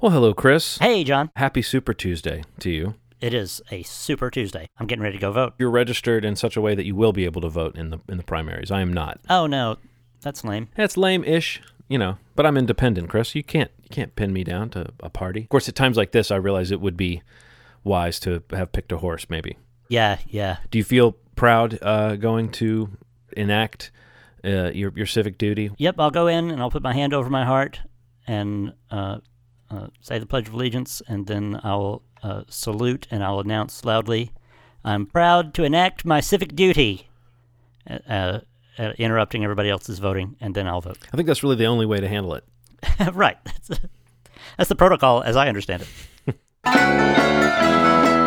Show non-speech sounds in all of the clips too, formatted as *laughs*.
Well, hello, Chris. Hey, John. Happy Super Tuesday to you. It is a super Tuesday. I'm getting ready to go vote. You're registered in such a way that you will be able to vote in the in the primaries. I am not. Oh no, that's lame. That's lame-ish, you know. But I'm independent, Chris. You can't you can't pin me down to a party. Of course, at times like this, I realize it would be wise to have picked a horse. Maybe. Yeah, yeah. Do you feel proud uh, going to enact uh, your your civic duty? Yep. I'll go in and I'll put my hand over my heart and uh, uh, say the Pledge of Allegiance, and then I'll uh, salute and I'll announce loudly, "I'm proud to enact my civic duty." Uh, uh, uh, interrupting everybody else's voting, and then I'll vote. I think that's really the only way to handle it. *laughs* right. That's, *laughs* that's the protocol, as I understand it. *laughs*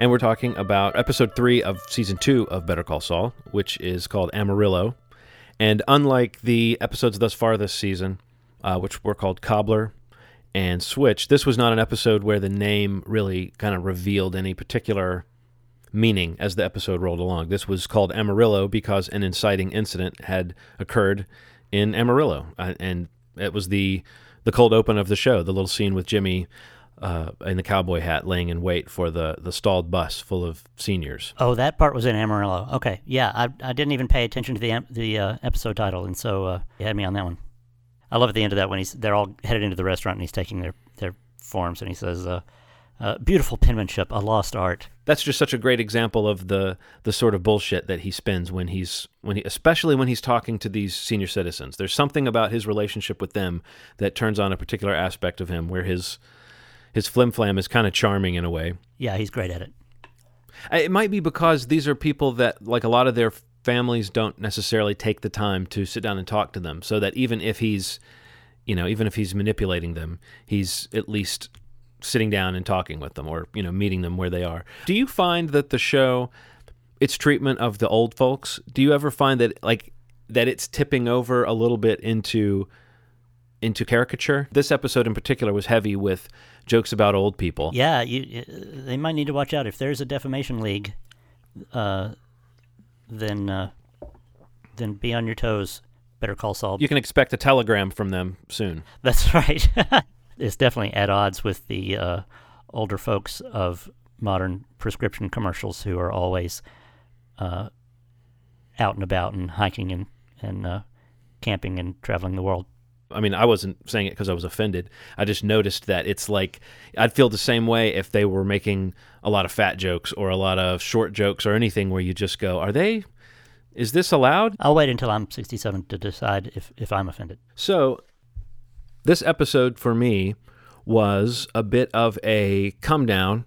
And we're talking about episode three of season two of Better Call Saul, which is called Amarillo. And unlike the episodes thus far this season, uh, which were called Cobbler and Switch, this was not an episode where the name really kind of revealed any particular meaning as the episode rolled along. This was called Amarillo because an inciting incident had occurred in Amarillo, uh, and it was the the cold open of the show, the little scene with Jimmy uh, in the cowboy hat laying in wait for the, the stalled bus full of seniors. Oh, that part was in Amarillo. Okay, yeah, I, I didn't even pay attention to the the uh, episode title, and so uh, you had me on that one. I love at the end of that when he's they're all headed into the restaurant and he's taking their their forms and he says, uh, uh, "Beautiful penmanship, a lost art." That's just such a great example of the the sort of bullshit that he spins when he's when he especially when he's talking to these senior citizens. There's something about his relationship with them that turns on a particular aspect of him where his his flim flam is kind of charming in a way. Yeah, he's great at it. Uh, it might be because these are people that, like a lot of their families, don't necessarily take the time to sit down and talk to them. So that even if he's, you know, even if he's manipulating them, he's at least sitting down and talking with them or, you know, meeting them where they are. Do you find that the show, its treatment of the old folks, do you ever find that, like, that it's tipping over a little bit into into caricature. This episode in particular was heavy with jokes about old people. Yeah, you, they might need to watch out if there's a defamation league. Uh, then uh, then be on your toes. Better call Saul. You can expect a telegram from them soon. *laughs* That's right. *laughs* it's definitely at odds with the uh, older folks of modern prescription commercials who are always uh, out and about and hiking and and uh, camping and traveling the world. I mean, I wasn't saying it because I was offended. I just noticed that it's like I'd feel the same way if they were making a lot of fat jokes or a lot of short jokes or anything where you just go, "Are they? Is this allowed?" I'll wait until I'm 67 to decide if if I'm offended. So, this episode for me was a bit of a come down,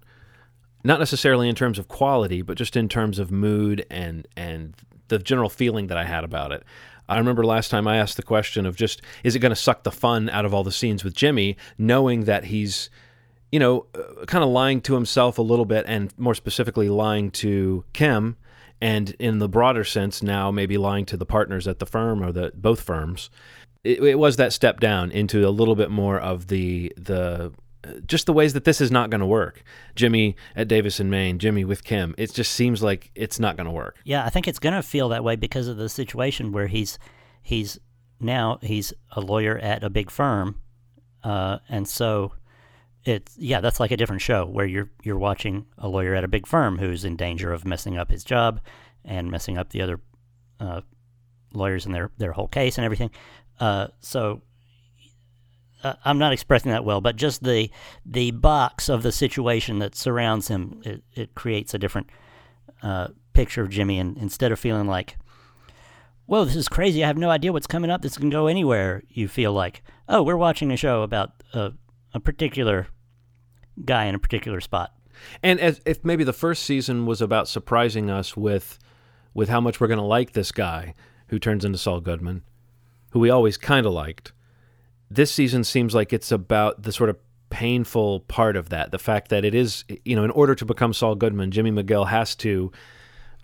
not necessarily in terms of quality, but just in terms of mood and and the general feeling that I had about it. I remember last time I asked the question of just is it going to suck the fun out of all the scenes with Jimmy, knowing that he's, you know, uh, kind of lying to himself a little bit, and more specifically lying to Kim, and in the broader sense now maybe lying to the partners at the firm or the both firms. It, it was that step down into a little bit more of the the just the ways that this is not going to work. Jimmy at Davis and Main, Jimmy with Kim. It just seems like it's not going to work. Yeah, I think it's going to feel that way because of the situation where he's he's now he's a lawyer at a big firm, uh, and so it's yeah, that's like a different show where you're you're watching a lawyer at a big firm who's in danger of messing up his job and messing up the other uh, lawyers and their their whole case and everything. Uh, so uh, I'm not expressing that well, but just the the box of the situation that surrounds him, it, it creates a different uh, picture of Jimmy. And instead of feeling like, "Whoa, this is crazy! I have no idea what's coming up. This can go anywhere," you feel like, "Oh, we're watching a show about a, a particular guy in a particular spot." And as if maybe the first season was about surprising us with with how much we're going to like this guy who turns into Saul Goodman, who we always kind of liked this season seems like it's about the sort of painful part of that. The fact that it is, you know, in order to become Saul Goodman, Jimmy McGill has to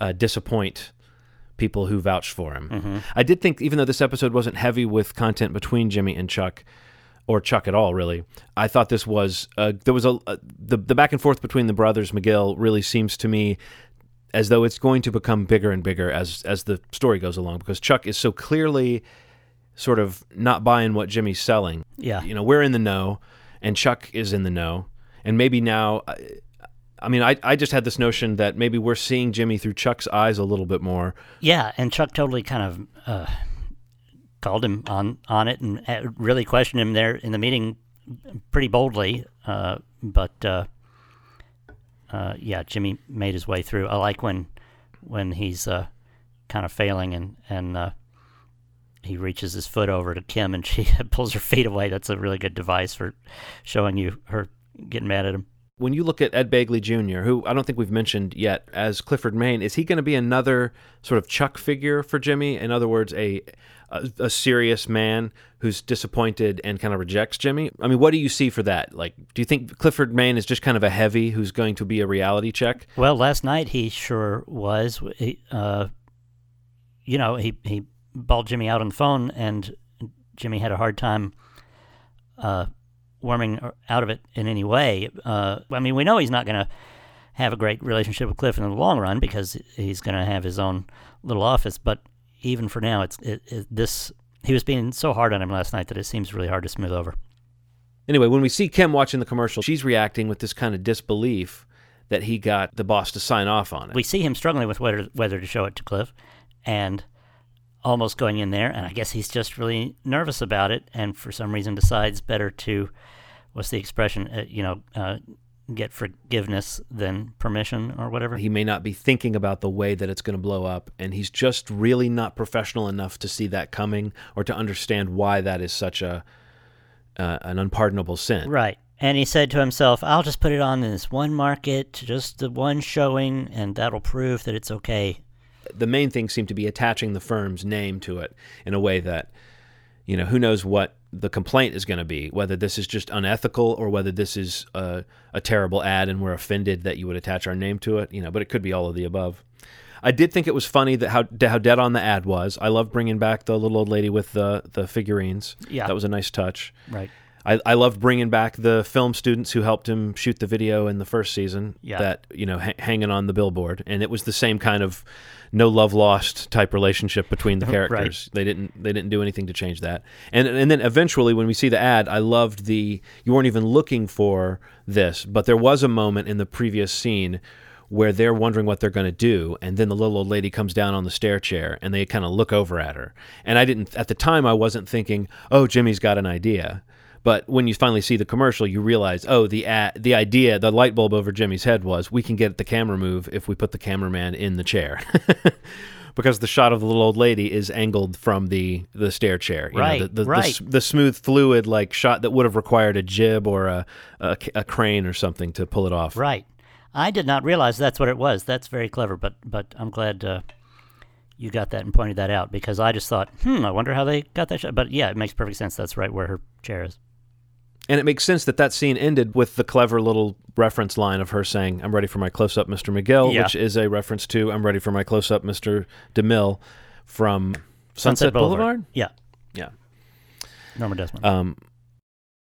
uh, disappoint people who vouched for him. Mm-hmm. I did think, even though this episode wasn't heavy with content between Jimmy and Chuck, or Chuck at all, really. I thought this was uh, there was a, a the the back and forth between the brothers McGill really seems to me as though it's going to become bigger and bigger as as the story goes along because Chuck is so clearly sort of not buying what Jimmy's selling. Yeah. You know, we're in the know and Chuck is in the know. And maybe now I, mean, I, I just had this notion that maybe we're seeing Jimmy through Chuck's eyes a little bit more. Yeah, and Chuck totally kind of uh, called him on on it and uh, really questioned him there in the meeting pretty boldly. Uh, but uh, uh, yeah, Jimmy made his way through. I like when when he's uh, kind of failing and and uh, he reaches his foot over to Kim and she *laughs* pulls her feet away. That's a really good device for showing you her getting mad at him. When you look at Ed Begley Jr., who I don't think we've mentioned yet as Clifford Main, is he going to be another sort of Chuck figure for Jimmy? In other words, a, a a serious man who's disappointed and kind of rejects Jimmy. I mean, what do you see for that? Like, do you think Clifford Main is just kind of a heavy who's going to be a reality check? Well, last night he sure was. He, uh, you know, he he bawled Jimmy out on the phone, and Jimmy had a hard time uh, worming out of it in any way. Uh, I mean, we know he's not going to have a great relationship with Cliff in the long run because he's going to have his own little office. But even for now, it's it, it, this. He was being so hard on him last night that it seems really hard to smooth over. Anyway, when we see Kim watching the commercial, she's reacting with this kind of disbelief that he got the boss to sign off on it. We see him struggling with whether whether to show it to Cliff, and almost going in there, and I guess he's just really nervous about it, and for some reason decides better to, what's the expression, uh, you know, uh, get forgiveness than permission or whatever. he may not be thinking about the way that it's going to blow up, and he's just really not professional enough to see that coming or to understand why that is such a uh, an unpardonable sin. Right. And he said to himself, I'll just put it on in this one market, just the one showing, and that'll prove that it's okay. The main thing seemed to be attaching the firm's name to it in a way that, you know, who knows what the complaint is going to be, whether this is just unethical or whether this is a, a terrible ad and we're offended that you would attach our name to it, you know, but it could be all of the above. I did think it was funny that how how dead on the ad was. I love bringing back the little old lady with the the figurines. Yeah. that was a nice touch. Right. I, I loved bringing back the film students who helped him shoot the video in the first season. Yeah. That you know, ha- hanging on the billboard, and it was the same kind of no love lost type relationship between the *laughs* characters. They didn't they didn't do anything to change that. And and then eventually, when we see the ad, I loved the you weren't even looking for this, but there was a moment in the previous scene where they're wondering what they're going to do and then the little old lady comes down on the stair chair and they kind of look over at her and i didn't at the time i wasn't thinking oh jimmy's got an idea but when you finally see the commercial you realize oh the the idea the light bulb over jimmy's head was we can get the camera move if we put the cameraman in the chair *laughs* because the shot of the little old lady is angled from the the stair chair you Right, know, the, the, the right. s- the smooth fluid like shot that would have required a jib or a, a, a crane or something to pull it off Right. I did not realize that's what it was. That's very clever, but but I'm glad uh, you got that and pointed that out because I just thought, hmm, I wonder how they got that shot. But yeah, it makes perfect sense. That's right where her chair is. And it makes sense that that scene ended with the clever little reference line of her saying, I'm ready for my close up, Mr. McGill, Yeah. which is a reference to I'm ready for my close up, Mr. DeMille from Sunset, Boulevard. Yeah. Yeah. Norma Desmond. Um,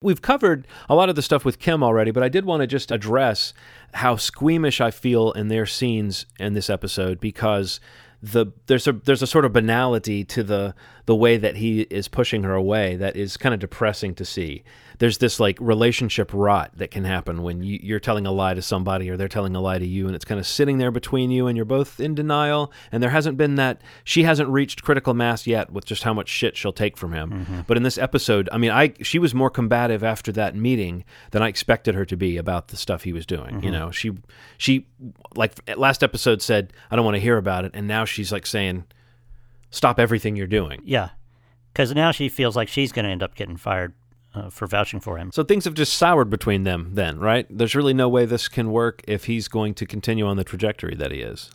we've covered a lot of the stuff with Kim already, but I did want to just address how squeamish I feel in their scenes in this episode because the there's a there's a sort of banality to the the way that he is pushing her away that is kind of depressing to see. There's this like relationship rot that can happen when you, you're telling a lie to somebody or they're telling a lie to you, and it's kind of sitting there between you, and you're both in denial. And there hasn't been that she hasn't reached critical mass yet with just how much shit she'll take from him. Mm-hmm. But in this episode, I mean, I she was more combative after that meeting than I expected her to be about the stuff he was doing. You mm-hmm. know, she she like last episode said, I don't want to hear about it, and now she's like saying, stop everything you're doing. yeah. Because now she feels like she's going to end up getting fired uh, for vouching for him. So things have just soured between them then, right? There's really no way this can work if he's going to continue on the trajectory that he is.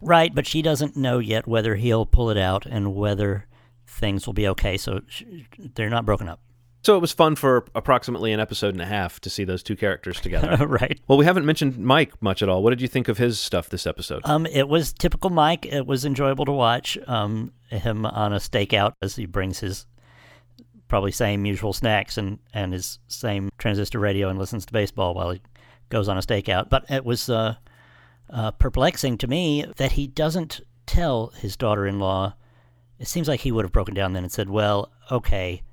Right, but she doesn't know yet whether he'll pull it out and whether things will be okay. So sh- they're not broken up. So it was fun for approximately an episode and a half to see those two characters together. *laughs* right. well, we haven't mentioned Mike much at all. What did you think of his stuff this episode? Um, it was typical Mike. It was enjoyable to watch. Um, him on a stakeout as he brings his probably same usual snacks and and his same transistor radio and listens to baseball while he goes on a stakeout. But it was uh, uh, perplexing to me that he doesn't tell his daughter-in-law. It seems like he would have broken down then and said, "Well, okay."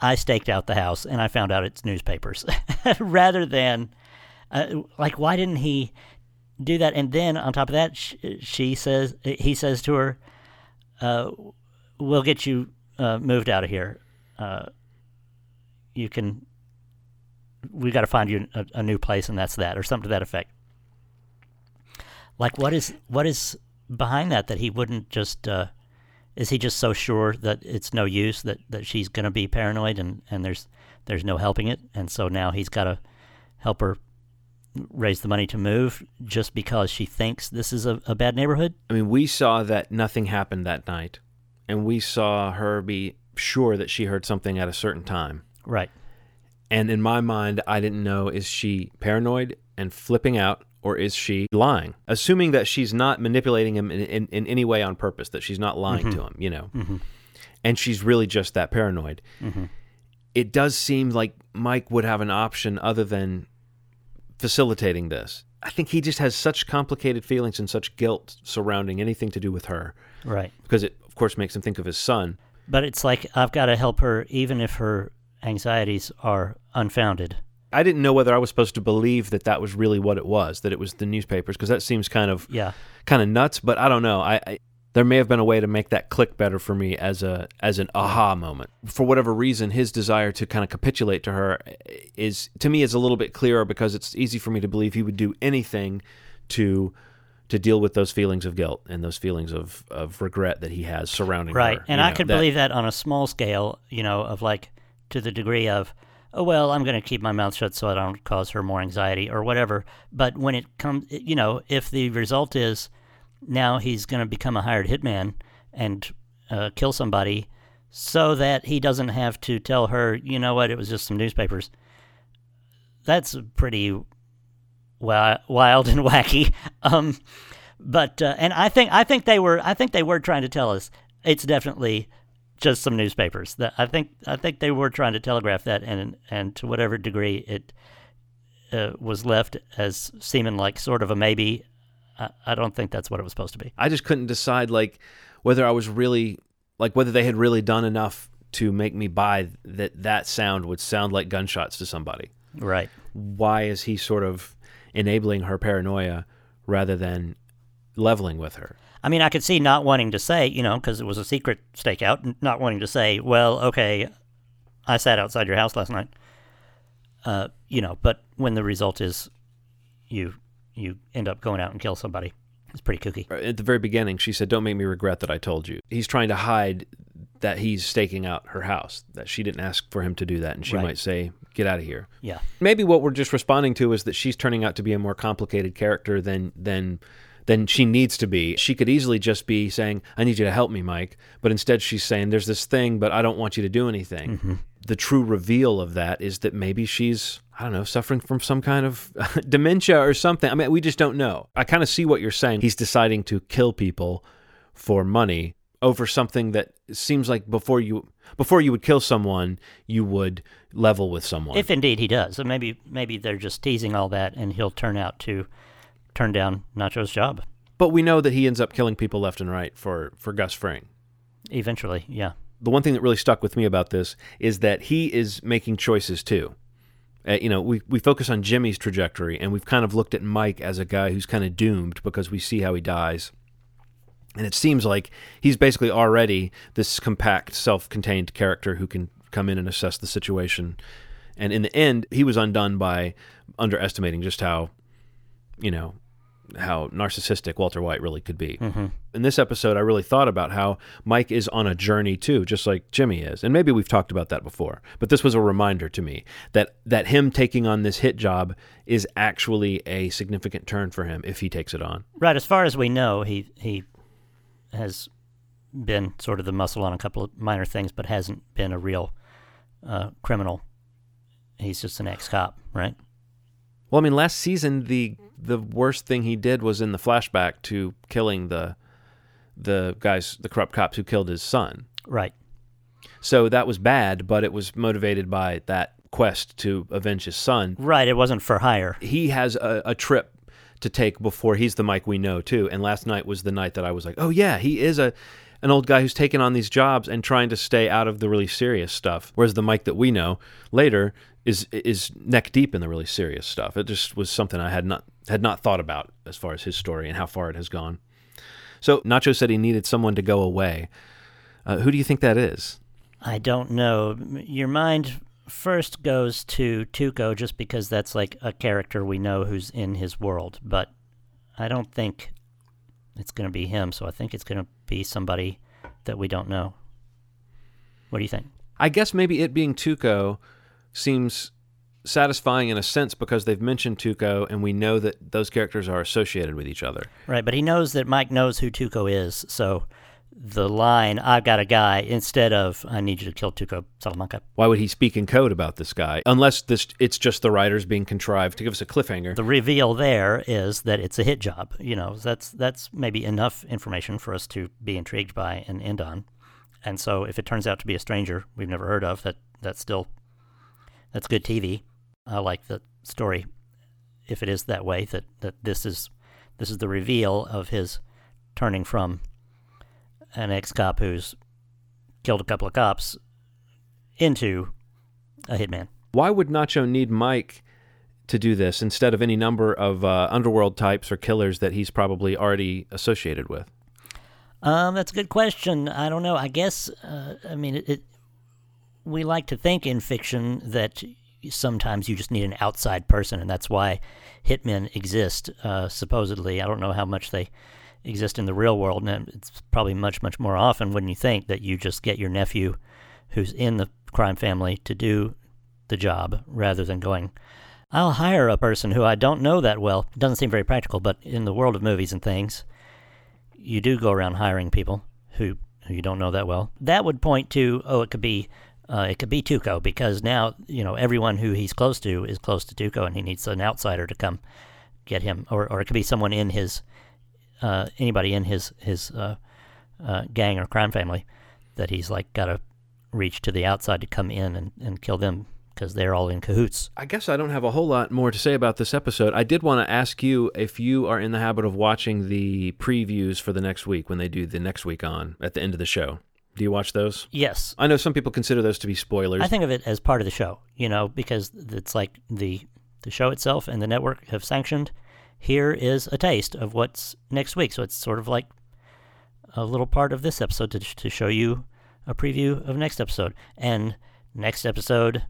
I staked out the house and I found out it's newspapers *laughs* rather than uh, like why didn't he do that and then on top of that sh- she says he says to her uh, we'll get you uh, moved out of here uh, you can we got to find you a, a new place and that's that or something to that effect. Like what is what is behind that that he wouldn't just uh, is he just so sure that it's no use that, that she's going to be paranoid and, and there's there's no helping it? And so now he's got to help her raise the money to move just because she thinks this is a, a bad neighborhood? I mean, we saw that nothing happened that night, and we saw her be sure that she heard something at a certain time. right And in my mind, I didn't know is she paranoid and flipping out, or is she lying? Assuming that she's not manipulating him in, in, in any way on purpose, that she's not lying to mm-hmm. him, you know, mm-hmm. and she's really just that paranoid. Mm-hmm. It does seem like Mike would have an option other than facilitating this. I think he just has such complicated feelings and such guilt surrounding anything to do with her right because it, course, makes him think of his son. but it's like i've got to help her even if her anxieties are unfounded I didn't know whether I was supposed to believe that that was really what it was, that it was the newspapers, because that seems kind of yeah kind of nuts. But I don't know. I, I there may have been a way to make that click better for me as a as an aha moment. For whatever reason, his desire to kind of capitulate to her eh, is to me is a little bit clearer because it's easy for me to believe he would do anything to to deal with those feelings of guilt and those feelings of, of regret that he has surrounding right. her. and i know, could that- believe that on a small scale you know of like to the degree of oh well i'm going to keep my mouth shut so i don't cause her more anxiety or whatever. But when it comes you know if the result is now he's going to become a hired hitman and uh, kill somebody so that he doesn't have to tell her you know what? It was just some newspapers that's pretty wi- wild and *laughs* wacky um but uh, and I think I think they were I think they were trying to tell us it's definitely just some newspapers. That I think I think they were trying to telegraph that, and and to whatever degree it uh, was left as seeming like sort of a maybe, I, I don't think that's what it was supposed to be. I just couldn't decide like whether I was really like whether they had really done enough to make me buy that that sound would sound like gunshots to somebody. Right. Why is he sort of enabling her paranoia rather than leveling with her? I mean, I could see not wanting to say, you know, because it was a secret stakeout, not wanting to say, well, okay, I sat outside your house last night. Uh, you know, but when the result is you you end up going out and kill somebody, it's pretty kooky. At the very beginning, she said, "Don't make me regret that I told you." He's trying to hide that he's staking out her house, that she didn't ask for him to do that, and she Right. might say, "Get out of here." Yeah. maybe what we're just responding to is that she's turning out to be a more complicated character than than than she needs to be. She could easily just be saying, "I need you to help me, Mike," but instead she's saying, "There's this thing, but I don't want you to do anything." Mm-hmm. The true reveal of that is that maybe she's I don't know, suffering from some kind of *laughs* dementia or something. I mean, we just don't know. I kind of see what you're saying. He's deciding to kill people for money over something that seems like before you before you would kill someone, you would level with someone. If indeed he does, so maybe maybe they're just teasing all that, and he'll turn out to turn down Nacho's job But we know that he ends up killing people left and right for, for Gus Fring. eventually. Yeah. The one thing that really stuck with me about this is that he is making choices too. Uh, you know, we, we focus on Jimmy's trajectory, and we've kind of looked at Mike as a guy who's kind of doomed because we see how he dies. And it seems like he's basically already this compact, self contained character who can come in and assess the situation. And in the end, he was undone by underestimating just how, you know, how narcissistic Walter White really could be. Mm-hmm. In this episode, I really thought about how Mike is on a journey too, just like Jimmy is. And maybe we've talked about that before, but this was a reminder to me that that him taking on this hit job is actually a significant turn for him if he takes it on. Right. As far as we know, he he has been sort of the muscle on a couple of minor things, but hasn't been a real uh, criminal. He's just an ex-cop, right? Well, I mean, last season the the worst thing he did was in the flashback to killing the the guys, the corrupt cops who killed his son. Right. So that was bad, but it was motivated by that quest to avenge his son. Right. It wasn't for hire. He has a, a trip to take before he's the Mike we know too. And last night was the night that I was like, oh yeah, he is a an old guy who's taken on these jobs and trying to stay out of the really serious stuff. Whereas the Mike that we know later is is neck deep in the really serious stuff. It just was something I had not had not thought about as far as his story and how far it has gone. So Nacho said he needed someone to go away. Uh, who do you think that is? I don't know. Your mind first goes to Tuco just because that's like a character we know who's in his world, but I don't think it's going to be him. So I think it's going to be somebody that we don't know. What do you think? I guess maybe it being Tuco seems satisfying in a sense because they've mentioned Tuco and we know that those characters are associated with each other. Right, but he knows that Mike knows who Tuco is, so the line "I've got a guy" instead of "I need you to kill Tuco Salamanca." Why would he speak in code about this guy unless this it's just the writers being contrived to give us a cliffhanger? The reveal there is that it's a hit job. You know, that's that's maybe enough information for us to be intrigued by and end on. And so, if it turns out to be a stranger we've never heard of, that that's still that's good TV. I like the story if it is that way that, that this is this is the reveal of his turning from an ex cop who's killed a couple of cops into a hitman. Why would Nacho need Mike to do this instead of any number of uh, underworld types or killers that he's probably already associated with? Um, that's a good question. I don't know. I guess uh, I mean it, it. We like to think in fiction that sometimes you just need an outside person, and that's why hitmen exist. Uh, supposedly, I don't know how much they exist in the real world, and it's probably much, much more often, wouldn't you think, that you just get your nephew who's in the crime family to do the job rather than going, I'll hire a person who I don't know that well. It doesn't seem very practical, but in the world of movies and things, you do go around hiring people who, who you don't know that well. That would point to, oh, it could be uh, it could be Tuco because now you know everyone who he's close to is close to Tuco, and he needs an outsider to come get him, or or it could be someone in his uh, anybody in his his uh, uh gang or crime family that he's like got to reach to the outside to come in and, and kill them because they're all in cahoots. I guess I don't have a whole lot more to say about this episode. I did want to ask you if you are in the habit of watching the previews for the next week when they do the next week on at the end of the show. Do you watch those? Yes. I know some people consider those to be spoilers. I think of it as part of the show, you know, because it's like the the show itself and the network have sanctioned. Here is a taste of what's next week. So it's sort of like a little part of this episode to, to show you a preview of next episode. And next episode,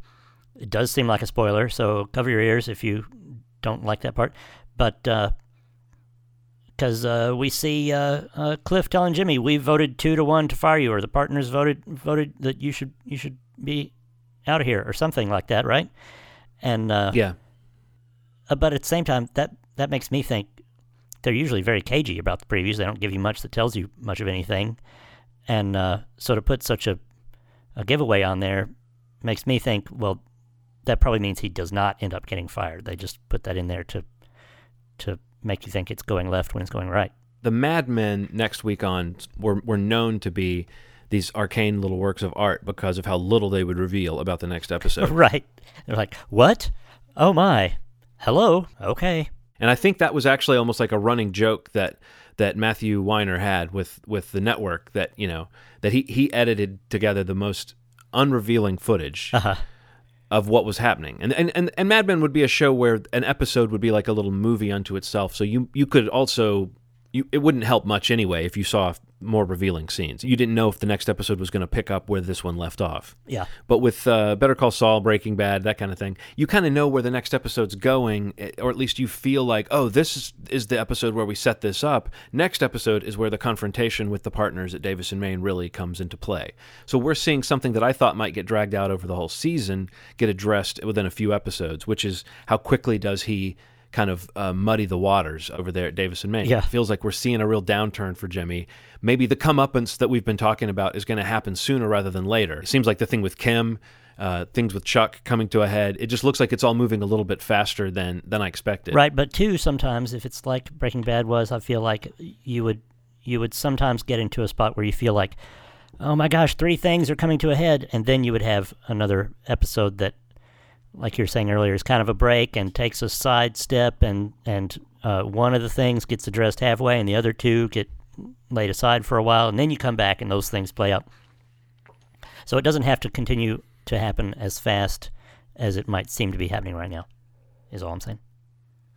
it does seem like a spoiler, so cover your ears if you don't like that part. But uh, because uh, we see uh, uh, Cliff telling Jimmy, "We voted two to one to fire you," or the partners voted voted that you should you should be out of here, or something like that, right? And uh, yeah, uh, but at the same time, that that makes me think they're usually very cagey about the previews. They don't give you much that tells you much of anything, and uh, so to put such a a giveaway on there makes me think, well, that probably means he does not end up getting fired. They just put that in there to to make you think it's going left when it's going right. The Mad Men next week on were were known to be these arcane little works of art because of how little they would reveal about the next episode. *laughs* right. They're like, "What? Oh my. Hello. Okay." And I think that was actually almost like a running joke that that Matthew Weiner had with with the network that, you know, that he he edited together the most unrevealing footage. Uh-huh of what was happening. And, and and and Mad Men would be a show where an episode would be like a little movie unto itself. So you you could also you, it wouldn't help much anyway if you saw more revealing scenes. You didn't know if the next episode was going to pick up where this one left off. Yeah. But with uh, Better Call Saul, Breaking Bad, that kind of thing, you kind of know where the next episode's going, eh, or at least you feel like, oh, this is, is the episode where we set this up. Next episode is where the confrontation with the partners at Davis and Main really comes into play. So we're seeing something that I thought might get dragged out over the whole season get addressed within a few episodes, which is how quickly does he kind of uh, muddy the waters over there at Davis and Main. Yeah. It feels like we're seeing a real downturn for Jimmy. Maybe the comeuppance that we've been talking about is going to happen sooner rather than later. It seems like the thing with Kim, uh, things with Chuck coming to a head. It just looks like it's all moving a little bit faster than than I expected. Right, but too sometimes if it's like Breaking Bad was, I feel like you would you would sometimes get into a spot where you feel like oh my gosh, three things are coming to a head, and then you would have another episode that, like you were saying earlier, is kind of a break and takes a side step, and and uh, one of the things gets addressed halfway, and the other two get laid aside for a while, and then you come back and those things play out. So it doesn't have to continue to happen as fast as it might seem to be happening right now. Is all I'm saying.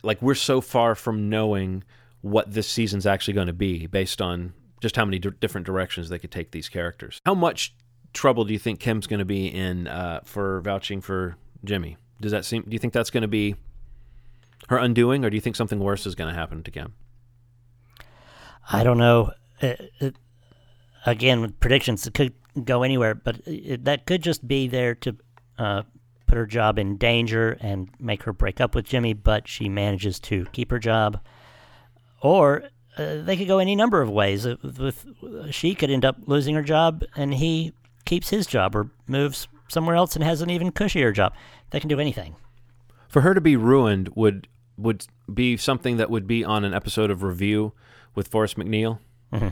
Like we're so far from knowing what this season's actually going to be based on just how many d- different directions they could take these characters. How much trouble do you think Kim's going to be in uh, for vouching for Jimmy? Does that seem? Do you think that's going to be her undoing, or do you think something worse is going to happen to Kim? I don't know. It, it, again, with predictions, it could go anywhere, but it, that could just be there to uh, put her job in danger and make her break up with Jimmy, but she manages to keep her job. Or uh, they could go any number of ways. With, she could end up losing her job, and he keeps his job or moves somewhere else and has an even cushier job. They can do anything. For her to be ruined would would be something that would be on an episode of Review with Forrest MacNeil. Mm-hmm.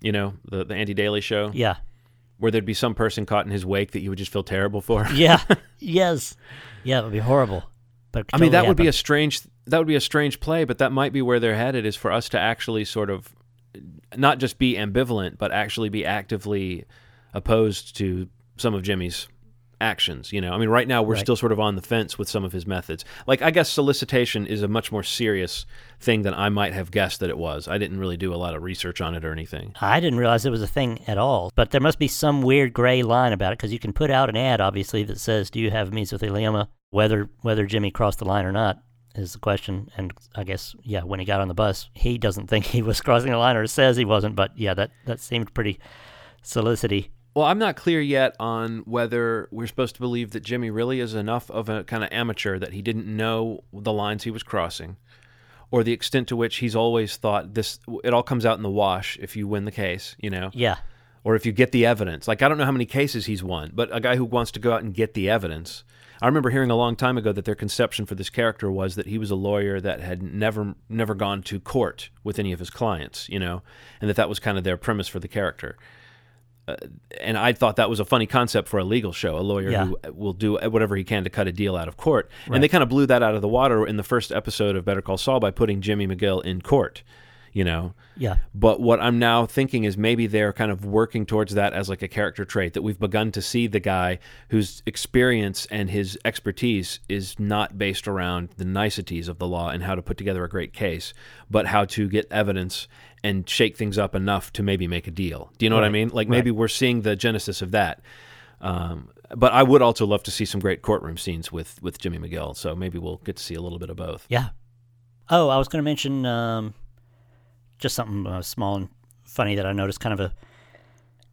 You know, the the Andy Daly show. Yeah. Where there'd be some person caught in his wake that you would just feel terrible for. *laughs* Yeah. *laughs* yes. Yeah, it would be horrible. But I mean, that totally would be a strange that would be a strange play, but that might be where they're headed is for us to actually sort of not just be ambivalent, but actually be actively opposed to some of Jimmy's actions. You know, I mean, right now we're Right. still sort of on the fence with some of his methods. Like, I guess solicitation is a much more serious thing than I might have guessed that it was. I didn't really do a lot of research on it or anything. I didn't realize it was a thing at all. But there must be some weird gray line about it because you can put out an ad, obviously, that says, "Do you have mesothelioma?" Whether whether Jimmy crossed the line or not is the question. And I guess yeah, when he got on the bus, he doesn't *laughs* think he was crossing the line, or says he wasn't. But yeah, that that seemed pretty solicity. Well, I'm not clear yet on whether we're supposed to believe that Jimmy really is enough of a kind of amateur that he didn't know the lines he was crossing, or the extent to which he's always thought this. It all comes out in the wash if you win the case, you know, Yeah, or if you get the evidence. Like I don't know how many cases he's won, but a guy who wants to go out and get the evidence. I remember hearing a long time ago that their conception for this character was that he was a lawyer that had never never gone to court with any of his clients, you know, and that that was kind of their premise for the character and I thought that was a funny concept for a legal show, a lawyer Yeah. who will do whatever he can to cut a deal out of court. Right. And they kind of blew that out of the water in the first episode of Better Call Saul by putting Jimmy McGill in court, you know. yeah, But what I'm now thinking is maybe they're kind of working towards that as like a character trait that we've begun to see the guy whose experience and his expertise is not based around the niceties of the law and how to put together a great case, but how to get evidence and shake things up enough to maybe make a deal. Do you know what I mean? Like maybe we're seeing the genesis of that. Um, but I would also love to see some great courtroom scenes with with Jimmy McGill. So maybe we'll get to see a little bit of both. yeah. Oh, I was going to mention um, just something uh, small and funny that I noticed. Kind of a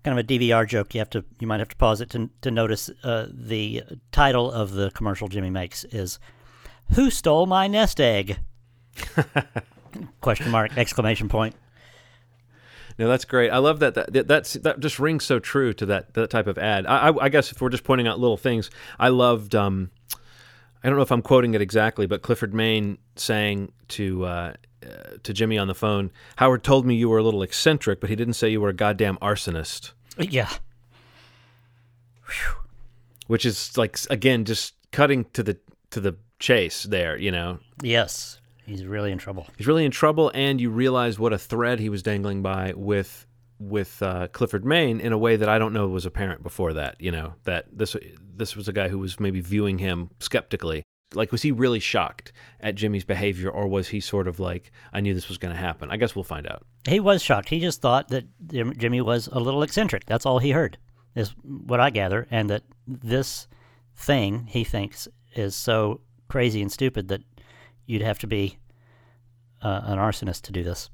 kind of a DVR joke. You have to you might have to pause it to to notice uh, the title of the commercial Jimmy makes is "Who stole my nest egg?" *laughs* Question mark exclamation point. No, that's great. I love that. That that's that just rings so true to that that type of ad. I, I, I guess if we're just pointing out little things, I loved. Um, I don't know if I'm quoting it exactly, but Clifford Main saying to uh, uh, to Jimmy on the phone, "Howard told me you were a little eccentric, but he didn't say you were a goddamn arsonist." Yeah, Which is like again just cutting to the to the chase there. You know, yes, he's really in trouble. he's really in trouble, and you realize what a thread he was dangling by with with uh, Clifford Main in a way that I don't know was apparent before that. You know that this this was a guy who was maybe viewing him skeptically. Like, was he really shocked at Jimmy's behavior, or was he sort of like, "I knew this was going to happen"? I guess we'll find out. He was shocked. He just thought that Jimmy was a little eccentric. That's all he heard, is what I gather, and that this thing he thinks is so crazy and stupid that you'd have to be uh, an arsonist to do this.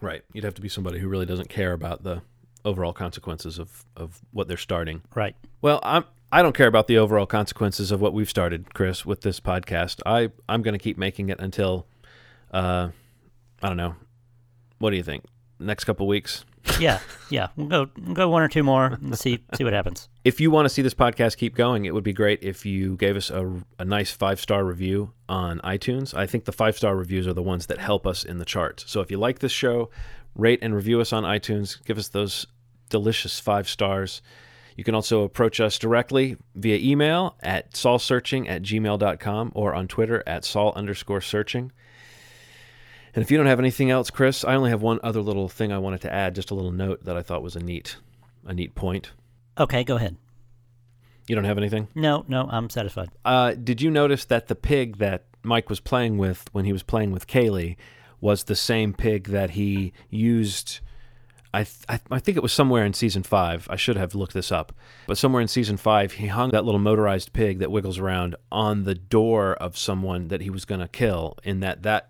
Right. You'd have to be somebody who really doesn't care about the overall consequences of of what they're starting. Right. Well, I'm I don't care about the overall consequences of what we've started, Chris, with this podcast. I I'm going to keep making it until uh I don't know. What do you think? Next couple weeks? Yeah. Yeah. We'll go we'll go one or two more and see see what happens. If you want to see this podcast keep going, it would be great if you gave us a, a nice five star review on iTunes. I think the five star reviews are the ones that help us in the charts. So if you like this show, rate and review us on iTunes. Give us those delicious five stars. You can also approach us directly via email at saulsearching at gmail.com or on Twitter at saul underscore searching. And if you don't have anything else, Chris, I only have one other little thing I wanted to add, just a little note that I thought was a neat, a neat point. Okay, go ahead. You don't have anything? No, no, I'm satisfied. Uh, did you notice that the pig that Mike was playing with when he was playing with Kaylee was the same pig that he used? I, th- I I think it was somewhere in season five. I should have looked this up, but somewhere in season five, he hung that little motorized pig that wiggles around on the door of someone that he was going to kill. In that that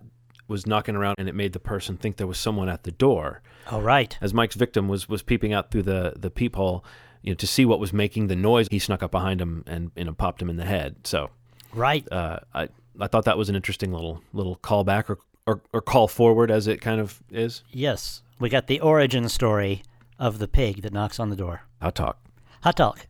was knocking around, and it made the person think there was someone at the door. All right. As Mike's victim was was peeping out through the the peephole, you know, to see what was making the noise, he snuck up behind him and you know popped him in the head. So Right. uh, I I thought that was an interesting little little callback or, or or call forward as it kind of is. Yes. We got the origin story of the pig that knocks on the door. I'll talk. Hot talk.